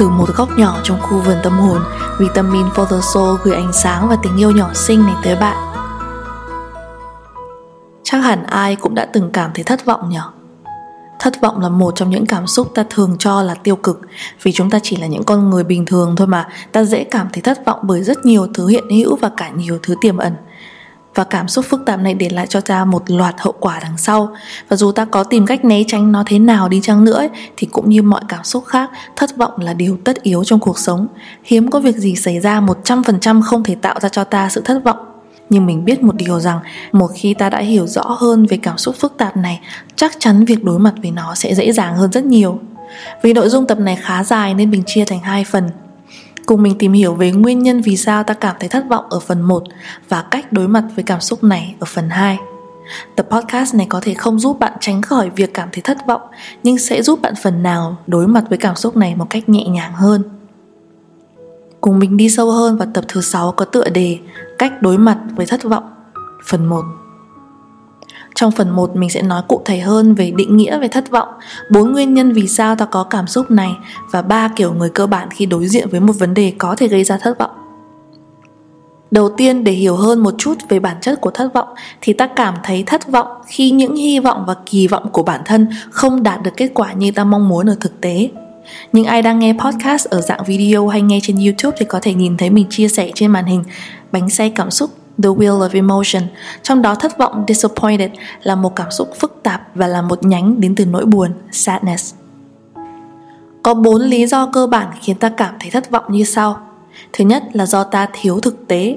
Từ một góc nhỏ trong khu vườn tâm hồn, Vitamin for the Soul gửi ánh sáng và tình yêu nhỏ xinh này tới bạn. Chắc hẳn ai cũng đã từng cảm thấy thất vọng nhỉ? Thất vọng là một trong những cảm xúc ta thường cho là tiêu cực Vì chúng ta chỉ là những con người bình thường thôi mà Ta dễ cảm thấy thất vọng bởi rất nhiều thứ hiện hữu và cả nhiều thứ tiềm ẩn và cảm xúc phức tạp này để lại cho ta một loạt hậu quả đằng sau. Và dù ta có tìm cách né tránh nó thế nào đi chăng nữa ấy, thì cũng như mọi cảm xúc khác thất vọng là điều tất yếu trong cuộc sống. Hiếm có việc gì xảy ra 100% không thể tạo ra cho ta sự thất vọng. Nhưng mình biết một điều rằng một khi ta đã hiểu rõ hơn về cảm xúc phức tạp này chắc chắn việc đối mặt với nó sẽ dễ dàng hơn rất nhiều. Vì nội dung tập này khá dài nên mình chia thành hai phần. Cùng mình tìm hiểu về nguyên nhân vì sao ta cảm thấy thất vọng ở phần 1 và cách đối mặt với cảm xúc này ở phần 2. Tập podcast này có thể không giúp bạn tránh khỏi việc cảm thấy thất vọng, nhưng sẽ giúp bạn phần nào đối mặt với cảm xúc này một cách nhẹ nhàng hơn. Cùng mình đi sâu hơn vào tập thứ 6 có tựa đề Cách đối mặt với thất vọng, phần 1. Trong phần 1 mình sẽ nói cụ thể hơn về định nghĩa về thất vọng, bốn nguyên nhân vì sao ta có cảm xúc này và ba kiểu người cơ bản khi đối diện với một vấn đề có thể gây ra thất vọng. Đầu tiên để hiểu hơn một chút về bản chất của thất vọng thì ta cảm thấy thất vọng khi những hy vọng và kỳ vọng của bản thân không đạt được kết quả như ta mong muốn ở thực tế. Nhưng ai đang nghe podcast ở dạng video hay nghe trên YouTube thì có thể nhìn thấy mình chia sẻ trên màn hình bánh xe cảm xúc The Wheel of Emotion, trong đó thất vọng disappointed là một cảm xúc phức tạp và là một nhánh đến từ nỗi buồn sadness. Có bốn lý do cơ bản khiến ta cảm thấy thất vọng như sau. Thứ nhất là do ta thiếu thực tế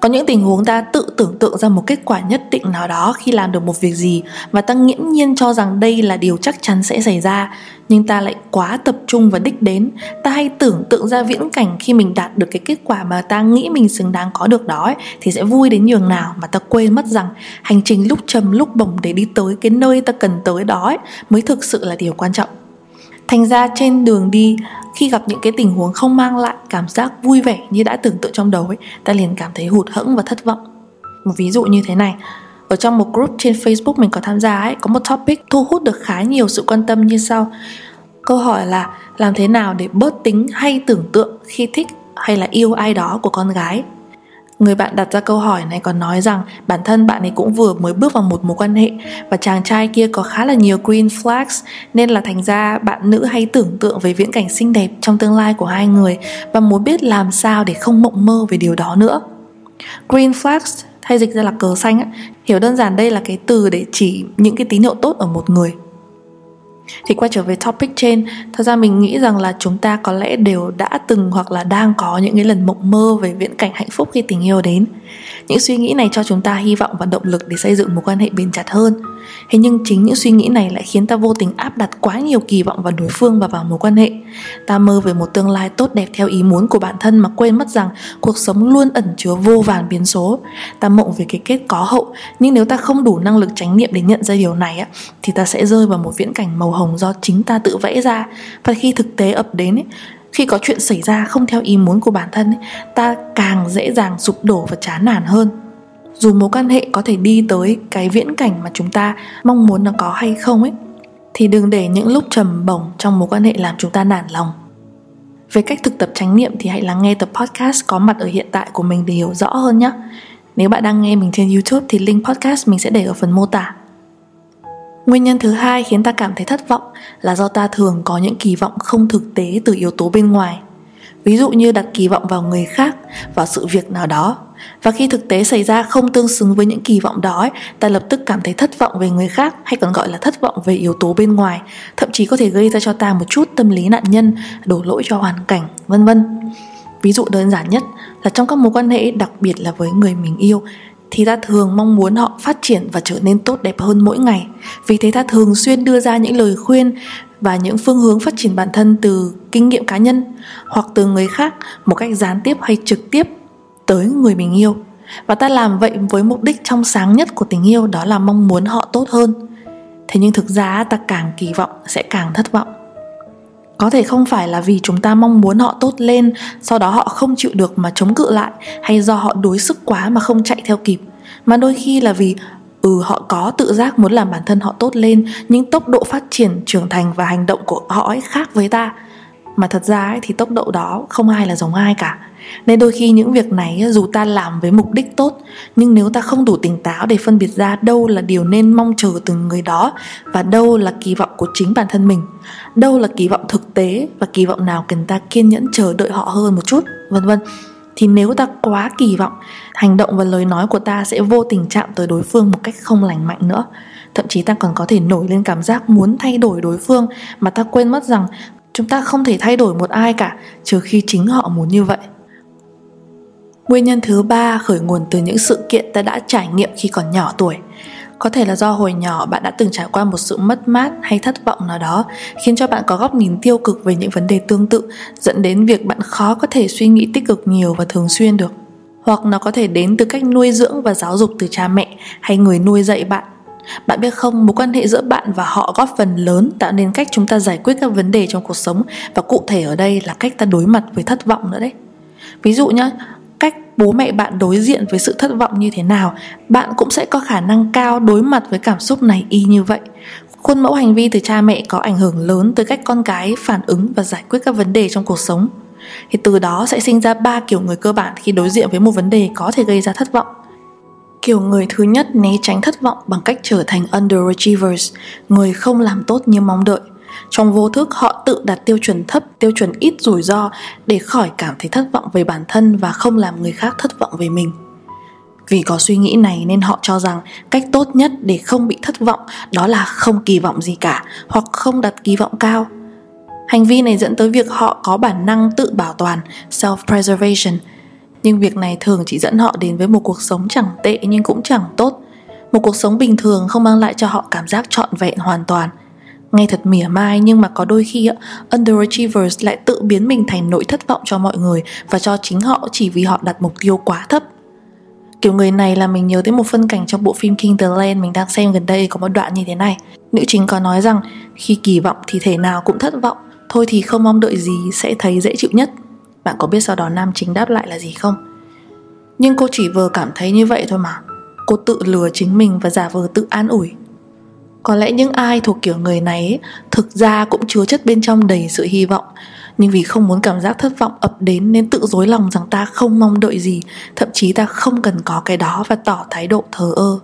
có những tình huống ta tự tưởng tượng ra một kết quả nhất định nào đó khi làm được một việc gì và ta nghiễm nhiên cho rằng đây là điều chắc chắn sẽ xảy ra. Nhưng ta lại quá tập trung và đích đến. Ta hay tưởng tượng ra viễn cảnh khi mình đạt được cái kết quả mà ta nghĩ mình xứng đáng có được đó ấy, thì sẽ vui đến nhường nào mà ta quên mất rằng hành trình lúc trầm lúc bổng để đi tới cái nơi ta cần tới đó ấy, mới thực sự là điều quan trọng thành ra trên đường đi, khi gặp những cái tình huống không mang lại cảm giác vui vẻ như đã tưởng tượng trong đầu ấy, ta liền cảm thấy hụt hẫng và thất vọng. Một ví dụ như thế này, ở trong một group trên Facebook mình có tham gia ấy, có một topic thu hút được khá nhiều sự quan tâm như sau. Câu hỏi là, làm thế nào để bớt tính hay tưởng tượng khi thích hay là yêu ai đó của con gái? Người bạn đặt ra câu hỏi này còn nói rằng bản thân bạn ấy cũng vừa mới bước vào một mối quan hệ và chàng trai kia có khá là nhiều green flags, nên là thành ra bạn nữ hay tưởng tượng về viễn cảnh xinh đẹp trong tương lai của hai người và muốn biết làm sao để không mộng mơ về điều đó nữa. Green flags hay dịch ra là cờ xanh hiểu đơn giản đây là cái từ để chỉ những cái tín hiệu tốt ở một người thì quay trở về topic trên, thật ra mình nghĩ rằng là chúng ta có lẽ đều đã từng hoặc là đang có những cái lần mộng mơ về viễn cảnh hạnh phúc khi tình yêu đến những suy nghĩ này cho chúng ta hy vọng và động lực để xây dựng một quan hệ bền chặt hơn. Thế nhưng chính những suy nghĩ này lại khiến ta vô tình áp đặt quá nhiều kỳ vọng vào đối phương và vào mối quan hệ. Ta mơ về một tương lai tốt đẹp theo ý muốn của bản thân mà quên mất rằng cuộc sống luôn ẩn chứa vô vàn biến số. Ta mộng về cái kết có hậu nhưng nếu ta không đủ năng lực chánh niệm để nhận ra điều này á, thì ta sẽ rơi vào một viễn cảnh màu hồng do chính ta tự vẽ ra. Và khi thực tế ập đến ấy, khi có chuyện xảy ra không theo ý muốn của bản thân ta càng dễ dàng sụp đổ và chán nản hơn. Dù mối quan hệ có thể đi tới cái viễn cảnh mà chúng ta mong muốn nó có hay không ấy, thì đừng để những lúc trầm bổng trong mối quan hệ làm chúng ta nản lòng. Về cách thực tập chánh niệm thì hãy lắng nghe tập podcast có mặt ở hiện tại của mình để hiểu rõ hơn nhé. Nếu bạn đang nghe mình trên youtube thì link podcast mình sẽ để ở phần mô tả. Nguyên nhân thứ hai khiến ta cảm thấy thất vọng là do ta thường có những kỳ vọng không thực tế từ yếu tố bên ngoài. Ví dụ như đặt kỳ vọng vào người khác, vào sự việc nào đó. Và khi thực tế xảy ra không tương xứng với những kỳ vọng đó, ta lập tức cảm thấy thất vọng về người khác hay còn gọi là thất vọng về yếu tố bên ngoài, thậm chí có thể gây ra cho ta một chút tâm lý nạn nhân, đổ lỗi cho hoàn cảnh, vân vân. Ví dụ đơn giản nhất là trong các mối quan hệ, đặc biệt là với người mình yêu, thì ta thường mong muốn họ phát triển và trở nên tốt đẹp hơn mỗi ngày. Vì thế ta thường xuyên đưa ra những lời khuyên và những phương hướng phát triển bản thân từ kinh nghiệm cá nhân hoặc từ người khác một cách gián tiếp hay trực tiếp tới người mình yêu. Và ta làm vậy với mục đích trong sáng nhất của tình yêu, đó là mong muốn họ tốt hơn. Thế nhưng thực ra ta càng kỳ vọng sẽ càng thất vọng có thể không phải là vì chúng ta mong muốn họ tốt lên sau đó họ không chịu được mà chống cự lại, hay do họ đuối sức quá mà không chạy theo kịp. Mà đôi khi là vì ừ họ có tự giác muốn làm bản thân họ tốt lên, nhưng tốc độ phát triển, trưởng thành và hành động của họ ấy khác với ta mà thật ra ấy, thì tốc độ đó không ai là giống ai cả. Nên đôi khi những việc này dù ta làm với mục đích tốt nhưng nếu ta không đủ tỉnh táo để phân biệt ra đâu là điều nên mong chờ từ người đó và đâu là kỳ vọng của chính bản thân mình đâu là kỳ vọng thực tế và kỳ vọng nào cần ta kiên nhẫn chờ đợi họ hơn một chút vân vân thì nếu ta quá kỳ vọng hành động và lời nói của ta sẽ vô tình chạm tới đối phương một cách không lành mạnh nữa. Thậm chí ta còn có thể nổi lên cảm giác muốn thay đổi đối phương mà ta quên mất rằng chúng ta không thể thay đổi một ai cả, trừ khi chính họ muốn như vậy. Nguyên nhân thứ ba khởi nguồn từ những sự kiện ta đã trải nghiệm khi còn nhỏ tuổi. Có thể là do hồi nhỏ bạn đã từng trải qua một sự mất mát hay thất vọng nào đó, khiến cho bạn có góc nhìn tiêu cực về những vấn đề tương tự, dẫn đến việc bạn khó có thể suy nghĩ tích cực nhiều và thường xuyên được. Hoặc nó có thể đến từ cách nuôi dưỡng và giáo dục từ cha mẹ hay người nuôi dạy bạn bạn biết không, mối quan hệ giữa bạn và họ góp phần lớn tạo nên cách chúng ta giải quyết các vấn đề trong cuộc sống và cụ thể ở đây là cách ta đối mặt với thất vọng nữa đấy. Ví dụ nhá, cách bố mẹ bạn đối diện với sự thất vọng như thế nào, bạn cũng sẽ có khả năng cao đối mặt với cảm xúc này y như vậy. Khuôn mẫu hành vi từ cha mẹ có ảnh hưởng lớn tới cách con cái phản ứng và giải quyết các vấn đề trong cuộc sống. Thì từ đó sẽ sinh ra ba kiểu người cơ bản khi đối diện với một vấn đề có thể gây ra thất vọng. Kiểu người thứ nhất né tránh thất vọng bằng cách trở thành underachievers, người không làm tốt như mong đợi. Trong vô thức họ tự đặt tiêu chuẩn thấp, tiêu chuẩn ít rủi ro để khỏi cảm thấy thất vọng về bản thân và không làm người khác thất vọng về mình. Vì có suy nghĩ này nên họ cho rằng cách tốt nhất để không bị thất vọng đó là không kỳ vọng gì cả hoặc không đặt kỳ vọng cao. Hành vi này dẫn tới việc họ có bản năng tự bảo toàn, self-preservation, nhưng việc này thường chỉ dẫn họ đến với một cuộc sống chẳng tệ nhưng cũng chẳng tốt. Một cuộc sống bình thường không mang lại cho họ cảm giác trọn vẹn hoàn toàn. Nghe thật mỉa mai nhưng mà có đôi khi underachievers lại tự biến mình thành nỗi thất vọng cho mọi người và cho chính họ chỉ vì họ đặt mục tiêu quá thấp. Kiểu người này là mình nhớ tới một phân cảnh trong bộ phim King the Land mình đang xem gần đây, có một đoạn như thế này. Nữ chính có nói rằng, khi kỳ vọng thì thể nào cũng thất vọng, thôi thì không mong đợi gì sẽ thấy dễ chịu nhất bạn có biết sau đó nam chính đáp lại là gì không? Nhưng cô chỉ vừa cảm thấy như vậy thôi mà. Cô tự lừa chính mình và giả vờ tự an ủi. Có lẽ những ai thuộc kiểu người này Thực ra cũng chứa chất bên trong đầy sự hy vọng. Nhưng vì không muốn cảm giác thất vọng ập đến Nên tự dối lòng rằng ta không mong đợi gì. Thậm chí ta không cần có cái đó Và tỏ thái độ thờ ơ.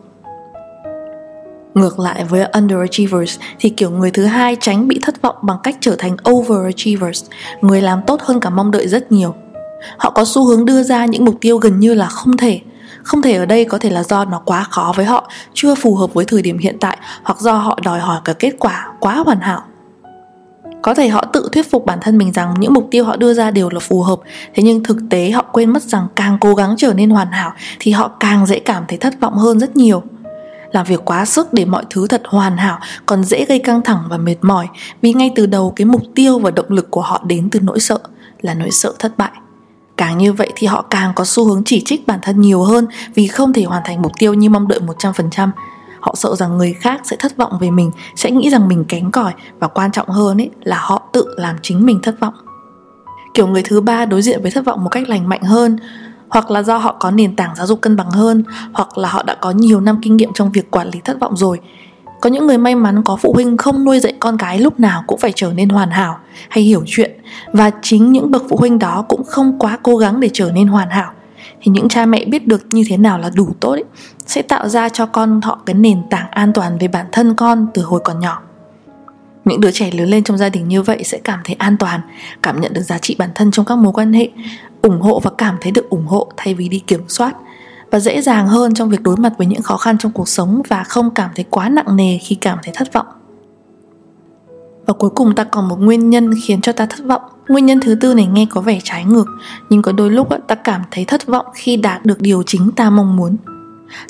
Ngược lại với underachievers thì kiểu người thứ hai tránh bị thất vọng bằng cách trở thành overachievers, người làm tốt hơn cả mong đợi rất nhiều. Họ có xu hướng đưa ra những mục tiêu gần như là không thể. Không thể ở đây có thể là do nó quá khó với họ, chưa phù hợp với thời điểm hiện tại hoặc do họ đòi hỏi cả kết quả quá hoàn hảo. Có thể họ tự thuyết phục bản thân mình rằng những mục tiêu họ đưa ra đều là phù hợp Thế nhưng thực tế họ quên mất rằng càng cố gắng trở nên hoàn hảo Thì họ càng dễ cảm thấy thất vọng hơn rất nhiều làm việc quá sức để mọi thứ thật hoàn hảo còn dễ gây căng thẳng và mệt mỏi vì ngay từ đầu cái mục tiêu và động lực của họ đến từ nỗi sợ là nỗi sợ thất bại Càng như vậy thì họ càng có xu hướng chỉ trích bản thân nhiều hơn vì không thể hoàn thành mục tiêu như mong đợi 100%. Họ sợ rằng người khác sẽ thất vọng về mình, sẽ nghĩ rằng mình kém cỏi và quan trọng hơn ấy là họ tự làm chính mình thất vọng. Kiểu người thứ ba đối diện với thất vọng một cách lành mạnh hơn, hoặc là do họ có nền tảng giáo dục cân bằng hơn hoặc là họ đã có nhiều năm kinh nghiệm trong việc quản lý thất vọng rồi. Có những người may mắn có phụ huynh không nuôi dạy con cái lúc nào cũng phải trở nên hoàn hảo hay hiểu chuyện và chính những bậc phụ huynh đó cũng không quá cố gắng để trở nên hoàn hảo. Thì những cha mẹ biết được như thế nào là đủ tốt ấy, sẽ tạo ra cho con họ cái nền tảng an toàn về bản thân con từ hồi còn nhỏ. Những đứa trẻ lớn lên trong gia đình như vậy sẽ cảm thấy an toàn cảm nhận được giá trị bản thân trong các mối quan hệ ủng hộ và cảm thấy được ủng hộ thay vì đi kiểm soát và dễ dàng hơn trong việc đối mặt với những khó khăn trong cuộc sống và không cảm thấy quá nặng nề khi cảm thấy thất vọng và cuối cùng ta còn một nguyên nhân khiến cho ta thất vọng Nguyên nhân thứ tư này nghe có vẻ trái ngược Nhưng có đôi lúc ta cảm thấy thất vọng khi đạt được điều chính ta mong muốn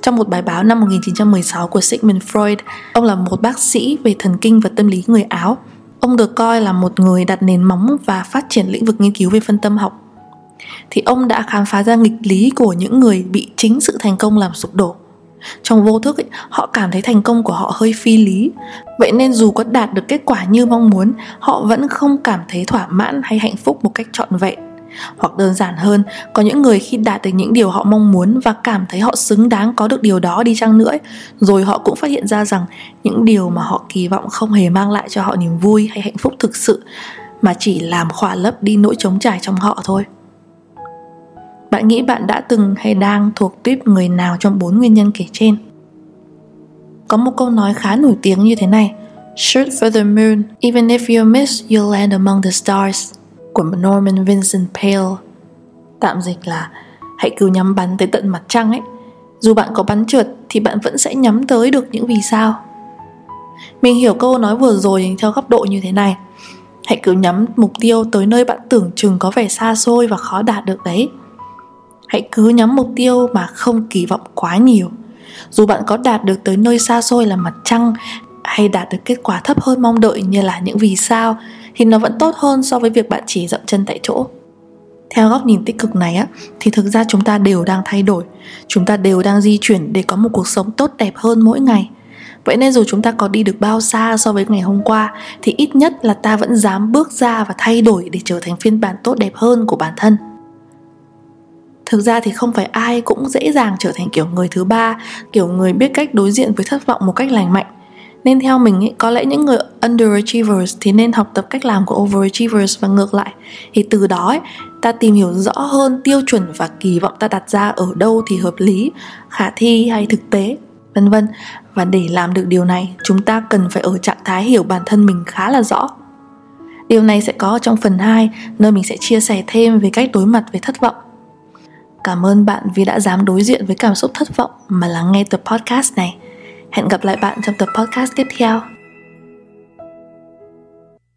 trong một bài báo năm 1916 của Sigmund Freud, ông là một bác sĩ về thần kinh và tâm lý người Áo. Ông được coi là một người đặt nền móng và phát triển lĩnh vực nghiên cứu về phân tâm học. Thì ông đã khám phá ra nghịch lý của những người bị chính sự thành công làm sụp đổ. Trong vô thức ấy, họ cảm thấy thành công của họ hơi phi lý. Vậy nên dù có đạt được kết quả như mong muốn Họ vẫn không cảm thấy thỏa mãn hay hạnh phúc một cách trọn vẹn. Hoặc đơn giản hơn có những người khi đạt được những điều họ mong muốn và cảm thấy họ xứng đáng có được điều đó đi chăng nữa rồi họ cũng phát hiện ra rằng những điều mà họ kỳ vọng không hề mang lại cho họ niềm vui hay hạnh phúc thực sự mà chỉ làm khỏa lấp đi nỗi trống trải trong họ thôi bạn nghĩ bạn đã từng hay đang thuộc tuyếp người nào trong bốn nguyên nhân kể trên có một câu nói khá nổi tiếng như thế này Shoot for the moon, even if you miss, you'll land among the stars của Norman Vincent Peale. Tạm dịch là hãy cứ nhắm bắn tới tận mặt trăng ấy. Dù bạn có bắn trượt thì bạn vẫn sẽ nhắm tới được những vì sao. Mình hiểu câu nói vừa rồi theo góc độ như thế này. Hãy cứ nhắm mục tiêu tới nơi bạn tưởng chừng có vẻ xa xôi và khó đạt được đấy. Hãy cứ nhắm mục tiêu mà không kỳ vọng quá nhiều. Dù bạn có đạt được tới nơi xa xôi là mặt trăng hay đạt được kết quả thấp hơn mong đợi như là những vì sao, thì nó vẫn tốt hơn so với việc bạn chỉ dậm chân tại chỗ. Theo góc nhìn tích cực này á, thì thực ra chúng ta đều đang thay đổi. Chúng ta đều đang di chuyển để có một cuộc sống tốt đẹp hơn mỗi ngày. Vậy nên dù chúng ta có đi được bao xa so với ngày hôm qua, thì ít nhất là ta vẫn dám bước ra và thay đổi để trở thành phiên bản tốt đẹp hơn của bản thân thực ra thì không phải ai cũng dễ dàng trở thành kiểu người thứ ba kiểu người biết cách đối diện với thất vọng một cách lành mạnh. Nên theo mình ý, có lẽ những người underachievers thì nên học tập cách làm của overachievers và ngược lại. Thì từ đó ý, ta tìm hiểu rõ hơn tiêu chuẩn và kỳ vọng ta đặt ra ở đâu thì hợp lý khả thi hay thực tế vân vân. Và để làm được điều này chúng ta cần phải ở trạng thái hiểu bản thân mình khá là rõ. Điều này sẽ có trong phần 2 nơi mình sẽ chia sẻ thêm về cách đối mặt với thất vọng cảm ơn bạn vì đã dám đối diện với cảm xúc thất vọng mà lắng nghe tập podcast này Hẹn gặp lại bạn trong tập podcast tiếp theo.